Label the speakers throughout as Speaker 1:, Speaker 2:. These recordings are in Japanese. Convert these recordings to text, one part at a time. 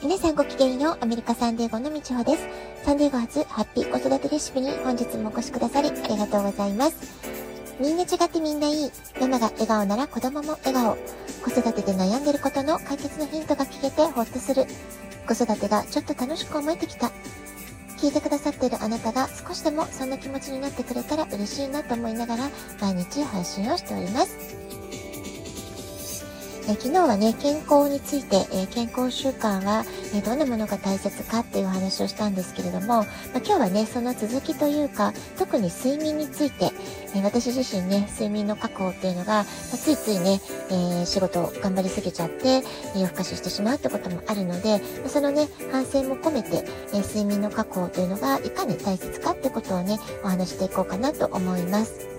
Speaker 1: 皆さんごきげんよう、アメリカサンデーゴのみちほです。サンデーゴ初ハッピー子育てレシピに本日もお越しくださりありがとうございます。みんな違ってみんないい。ママが笑顔なら子供も笑顔。子育てで悩んでることの解決のヒントが聞けてほっとする。子育てがちょっと楽しく思えてきた。聞いてくださっているあなたが少しでもそんな気持ちになってくれたら嬉しいなと思いながら毎日配信をしております。え昨日はね、健康について、え健康習慣は、えどんなものが大切かっていうお話をしたんですけれども、まあ、今日はね、その続きというか、特に睡眠について、え私自身ね、睡眠の確保っていうのが、ま、ついついね、えー、仕事を頑張りすぎちゃって、夜更かししてしまうってこともあるので、まそのね、反省も込めて、え睡眠の確保というのがいかに大切かってことをね、お話していこうかなと思います。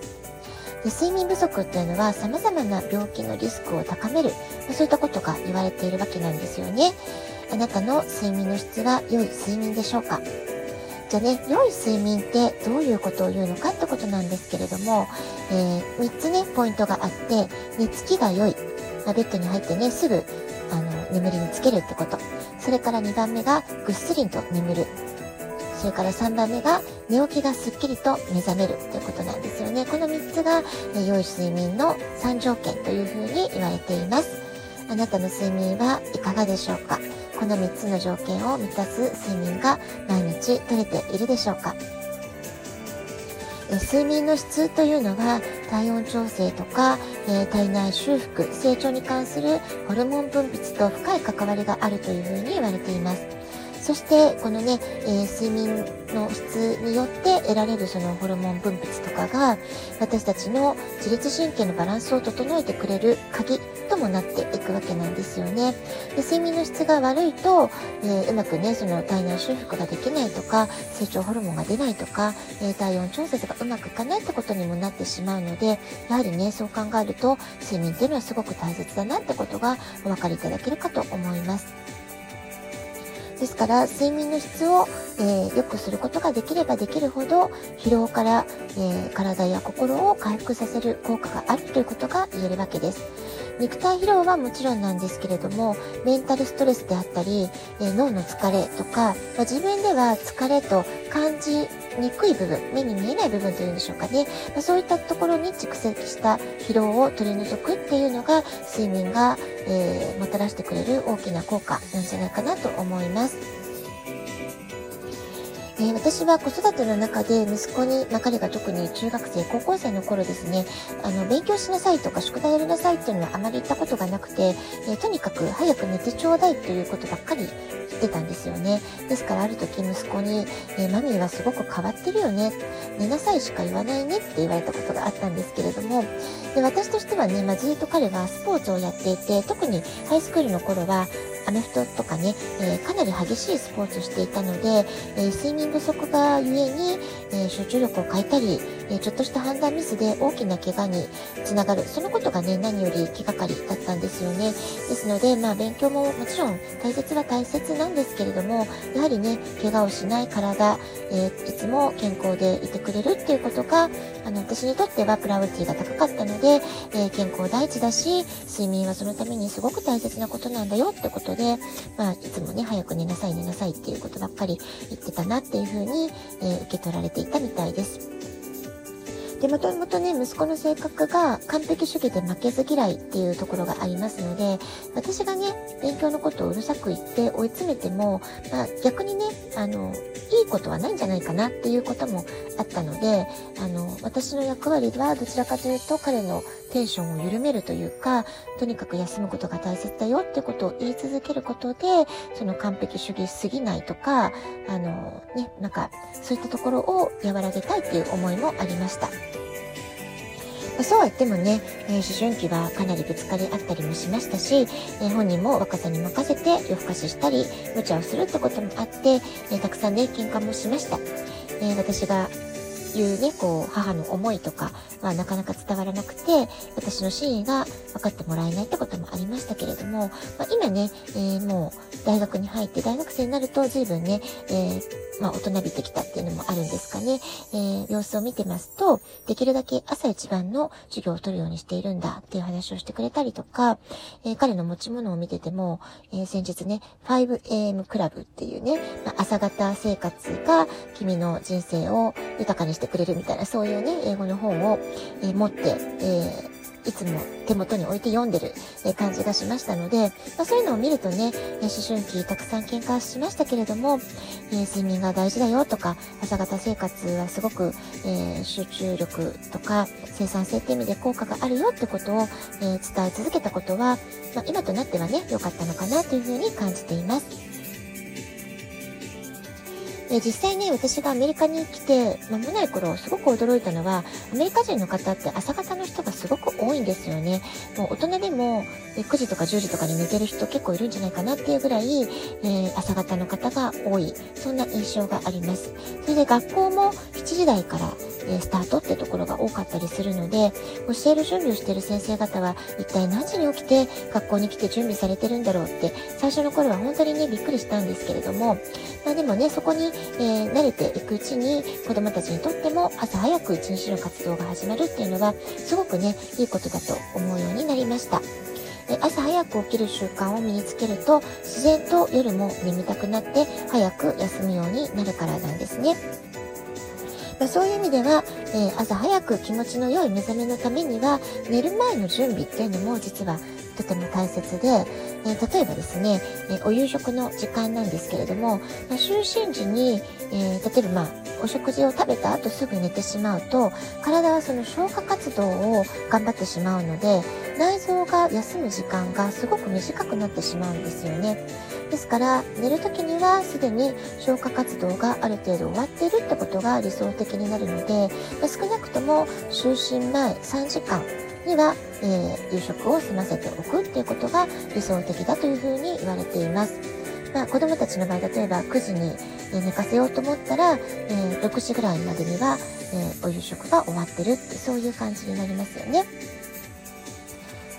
Speaker 1: で睡眠不足っていうのは様々な病気のリスクを高める、そういったことが言われているわけなんですよね。あなたの睡眠の質は良い睡眠でしょうか？じゃあね、良い睡眠ってどういうことを言うのかってことなんですけれども、えー、3つね、ポイントがあって、寝つきが良い。まあ、ベッドに入ってね、すぐ、あの、眠りにつけるってこと。それから2番目が、ぐっすりと眠る。それから3番目が寝起きがすっきりと目覚めるということなんですよね。この3つが良い睡眠の3条件というふうに言われています。あなたの睡眠はいかがでしょうか？この3つの条件を満たす睡眠が毎日取れているでしょうか？睡眠の質というのは体温調整とか、えー、体内修復成長に関するホルモン分泌と深い関わりがあるというふうに言われていますそしてこのね、えー、睡眠の質によって得られるそのホルモン分泌とかが私たちの自律神経のバランスを整えてくれる鍵ともなっていくわけなんですよね。で睡眠の質が悪いと、えー、うまくねその体内修復ができないとか成長ホルモンが出ないとか、えー、体温調節がうまくいかないってことにもなってしまうのでやはりねそう考えると睡眠っていうのはすごく大切だなってことがお分かりいただけるかと思います。ですから睡眠の質を、えー、良くすることができればできるほど疲労から、えー、体や心を回復させる効果があるということが言えるわけです。肉体疲労はもちろんなんですけれどもメンタルストレスであったり、え、脳の疲れとか、ま、自分では疲れと感じにくい部分目に見えない部分というんでしょうかね、ま、そういったところに蓄積した疲労を取り除くっていうのが睡眠が、えー、もたらしてくれる大きな効果なんじゃないかなと思います。え、私は子育ての中で息子に、まあ、彼が特に中学生、高校生の頃ですね、あの、勉強しなさいとか宿題やりなさいっていうのはあまり言ったことがなくて、え、とにかく早く寝てちょうだいということばっかり言ってたんですよね。ですからある時息子に、え、マミーはすごく変わってるよね。寝なさいしか言わないねって言われたことがあったんですけれども、で私としてはね、まあ、ずっと彼はスポーツをやっていて、特にハイスクールの頃は、アメフトとかね、えー、かなり激しいスポーツをしていたので、えー、睡眠不足がゆえに、え、集中力を欠いたり、えちょっとした判断ミスで大きな怪我につながる。そのことがね、何より気がかりだったんですよね。ですので、まあ勉強ももちろん大切は大切なんですけれども、やはりね、怪我をしない体、えいつも健康でいてくれるっていうことが、あの、私にとってはプライオリティが高かったので、え健康第一だし、睡眠はそのためにすごく大切なことなんだよってことで、で、まあ、いつもね、早く寝なさい寝なさいっていうことばっかり言ってたなっていうふうに、えー、受け取られていたみたいです。で、もともとね、息子の性格が完璧主義で負けず嫌いっていうところがありますので、私がね、勉強のことをうるさく言って追い詰めても、まあ、逆にね、あの、いいことはないんじゃないかなっていうこともあったので、あの、私の役割はどちらかというと彼のテンションを緩めるというか、とにかく休むことが大切だよってことを言い続けることで、その完璧主義すぎないとか、あの、ね、なんか、そういったところを和らげたいっていう思いもありました。まそうは言ってもね、えー、思春期はかなりぶつかり合ったりもしましたし、えー、本人も若さに任せて夜更かししたり、無茶をするってこともあって、えー、たくさんね、喧嘩もしました。え私がいうね、こう、母の思いとかはなかなか伝わらなくて、私の真意が分かってもらえないってこともありましたけれども、まあ、今ね、えー、もう大学に入って大学生になると随分ね、えー、まあ、大人びてきたっていうのもあるんですかね。えー、様子を見てますと、できるだけ朝一番の授業を取るようにしているんだっていう話をしてくれたりとか、えー、彼の持ち物を見てても、え、先日ね、5am クラブっていうね、まあ、朝方生活が君の人生を豊かにしてくれるみたいな、そういうね、英語の本を、えー、持って、えーいつも手元に置いて読んでる感じがしましたので、まあ、そういうのを見るとね、思春期たくさん喧嘩しましたけれども、えー、睡眠が大事だよとか、朝方生活はすごく、えー、集中力とか生産性って意味で効果があるよってことを、えー、伝え続けたことは、まあ、今となってはね、良かったのかなというふうに感じています。で実際ね、私がアメリカに来て間もない頃、すごく驚いたのは、アメリカ人の方って朝方の人がすごく多いんですよね。もう大人でも9時とか10時とかに寝てる人結構いるんじゃないかなっていうぐらい、えー、朝方の方が多い。そんな印象があります。それで学校も7時台から、えスタートってところが多かったりするので、教える準備をしている先生方は一体何時に起きて学校に来て準備されてるんだろうって最初の頃は本当にねびっくりしたんですけれども、まあ、でもねそこにえー、慣れていくうちに子供たちにとっても朝早く一日の活動が始まるっていうのはすごくねいいことだと思うようになりました。朝早く起きる習慣を身につけると自然と夜も眠たくなって早く休むようになるからなんですね。まあ、そういう意味では、えー、朝早く気持ちの良い目覚めのためには寝る前の準備っていうのも実はとても大切で、えー、例えばですね、えー、お夕食の時間なんですけれども、まあ、就寝時に、えー、例えばまあ、お食事を食べた後すぐ寝てしまうと、体はその消化活動を頑張ってしまうので、内臓が休む時間がすごく短くなってしまうんですよね。ですから、寝る時にはすでに消化活動がある程度終わっているってことが理想的になるので、少なくとも就寝前3時間には、えー、夕食を済ませておくっていうことが理想的だというふうに言われています。まあ、子供たちの場合、例えば9時に寝かせようと思ったら、えー、6時ぐらいまでには、えー、お夕食が終わってるって、そういう感じになりますよね。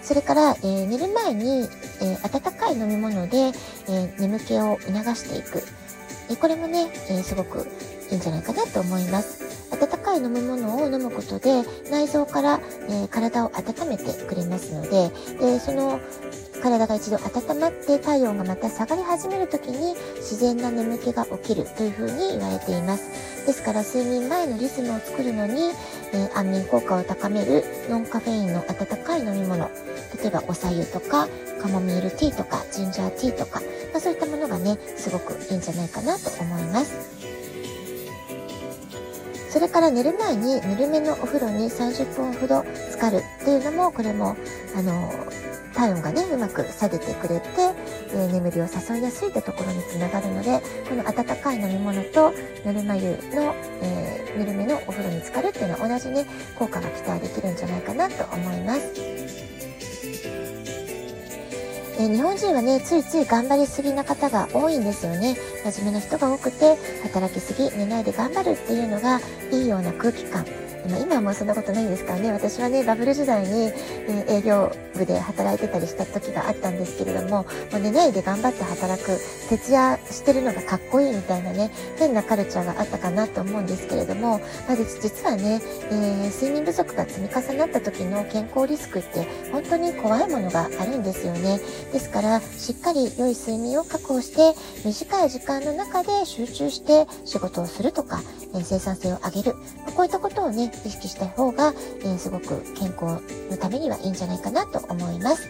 Speaker 1: それから、えー、寝る前に、え温かい飲み物で、え眠気を促していく。えこれもね、えすごくいいんじゃないかなと思います。温かい飲み物を飲むことで内臓から、えー、体を温めてくれますのででその体が一度温まって体温がまた下がり始める時に自然な眠気が起きるというふうに言われています。ですから睡眠前のリズムを作るのに、えー、安眠効果を高めるノンカフェインの温かい飲み物、例えばお茶湯とかカモミールティーとかジンジャーティーとか、まあ、そういったものがね、すごくいいんじゃないかなと思います。それから寝る前にぬるめのお風呂に30分ほど浸かるっていうのも、これも、あの、体温がね、うまく下げてくれて、えー、眠りを誘いやすいってところにつながるので、この温かい飲み物とぬるま湯の、えー、ぬるめのお風呂に浸かるっていうのは同じね、効果が期待できるんじゃないかなと思います。え日本人はね、ついつい頑張りすぎな方が多いんですよね。真面目な人が多くて、働きすぎ、寝ないで頑張るっていうのがいいような空気感。今はもうそんなことないんですからね、私はね、バブル時代に、え営業部で働いてたりした時があったんですけれども、もう寝ないで頑張って働く、徹夜してるのがかっこいいみたいなね、変なカルチャーがあったかなと思うんですけれども、まあ、実はね、えー、睡眠不足が積み重なった時の健康リスクって本当に怖いものがあるんですよね。ですから、しっかり良い睡眠を確保して、短い時間の中で集中して仕事をするとか、え生産性を上げる、こういったことをね、意識した方が、え、すごく健康のためにはいいんじゃないかなと思います。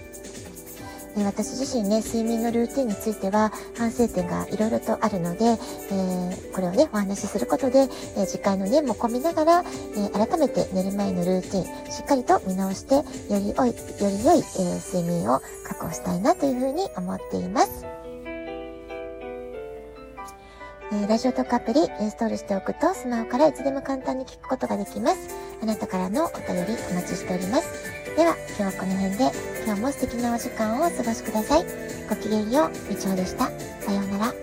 Speaker 1: え私自身ね、睡眠のルーティンについては反省点がいろいろとあるので、えー、これをね、お話しすることで、えー、時間の念も込みながら、えー、改めて寝る前のルーティン、しっかりと見直して、より良い、より良い、え睡眠を確保したいなというふうに思っています。えラジオトークアプリインストールしておくとスマホからいつでも簡単に聞くことができます。あなたからのお便りお待ちしております。では、今日はこの辺で今日も素敵なお時間をお過ごしください。ごきげんよう、みちおでした。さようなら。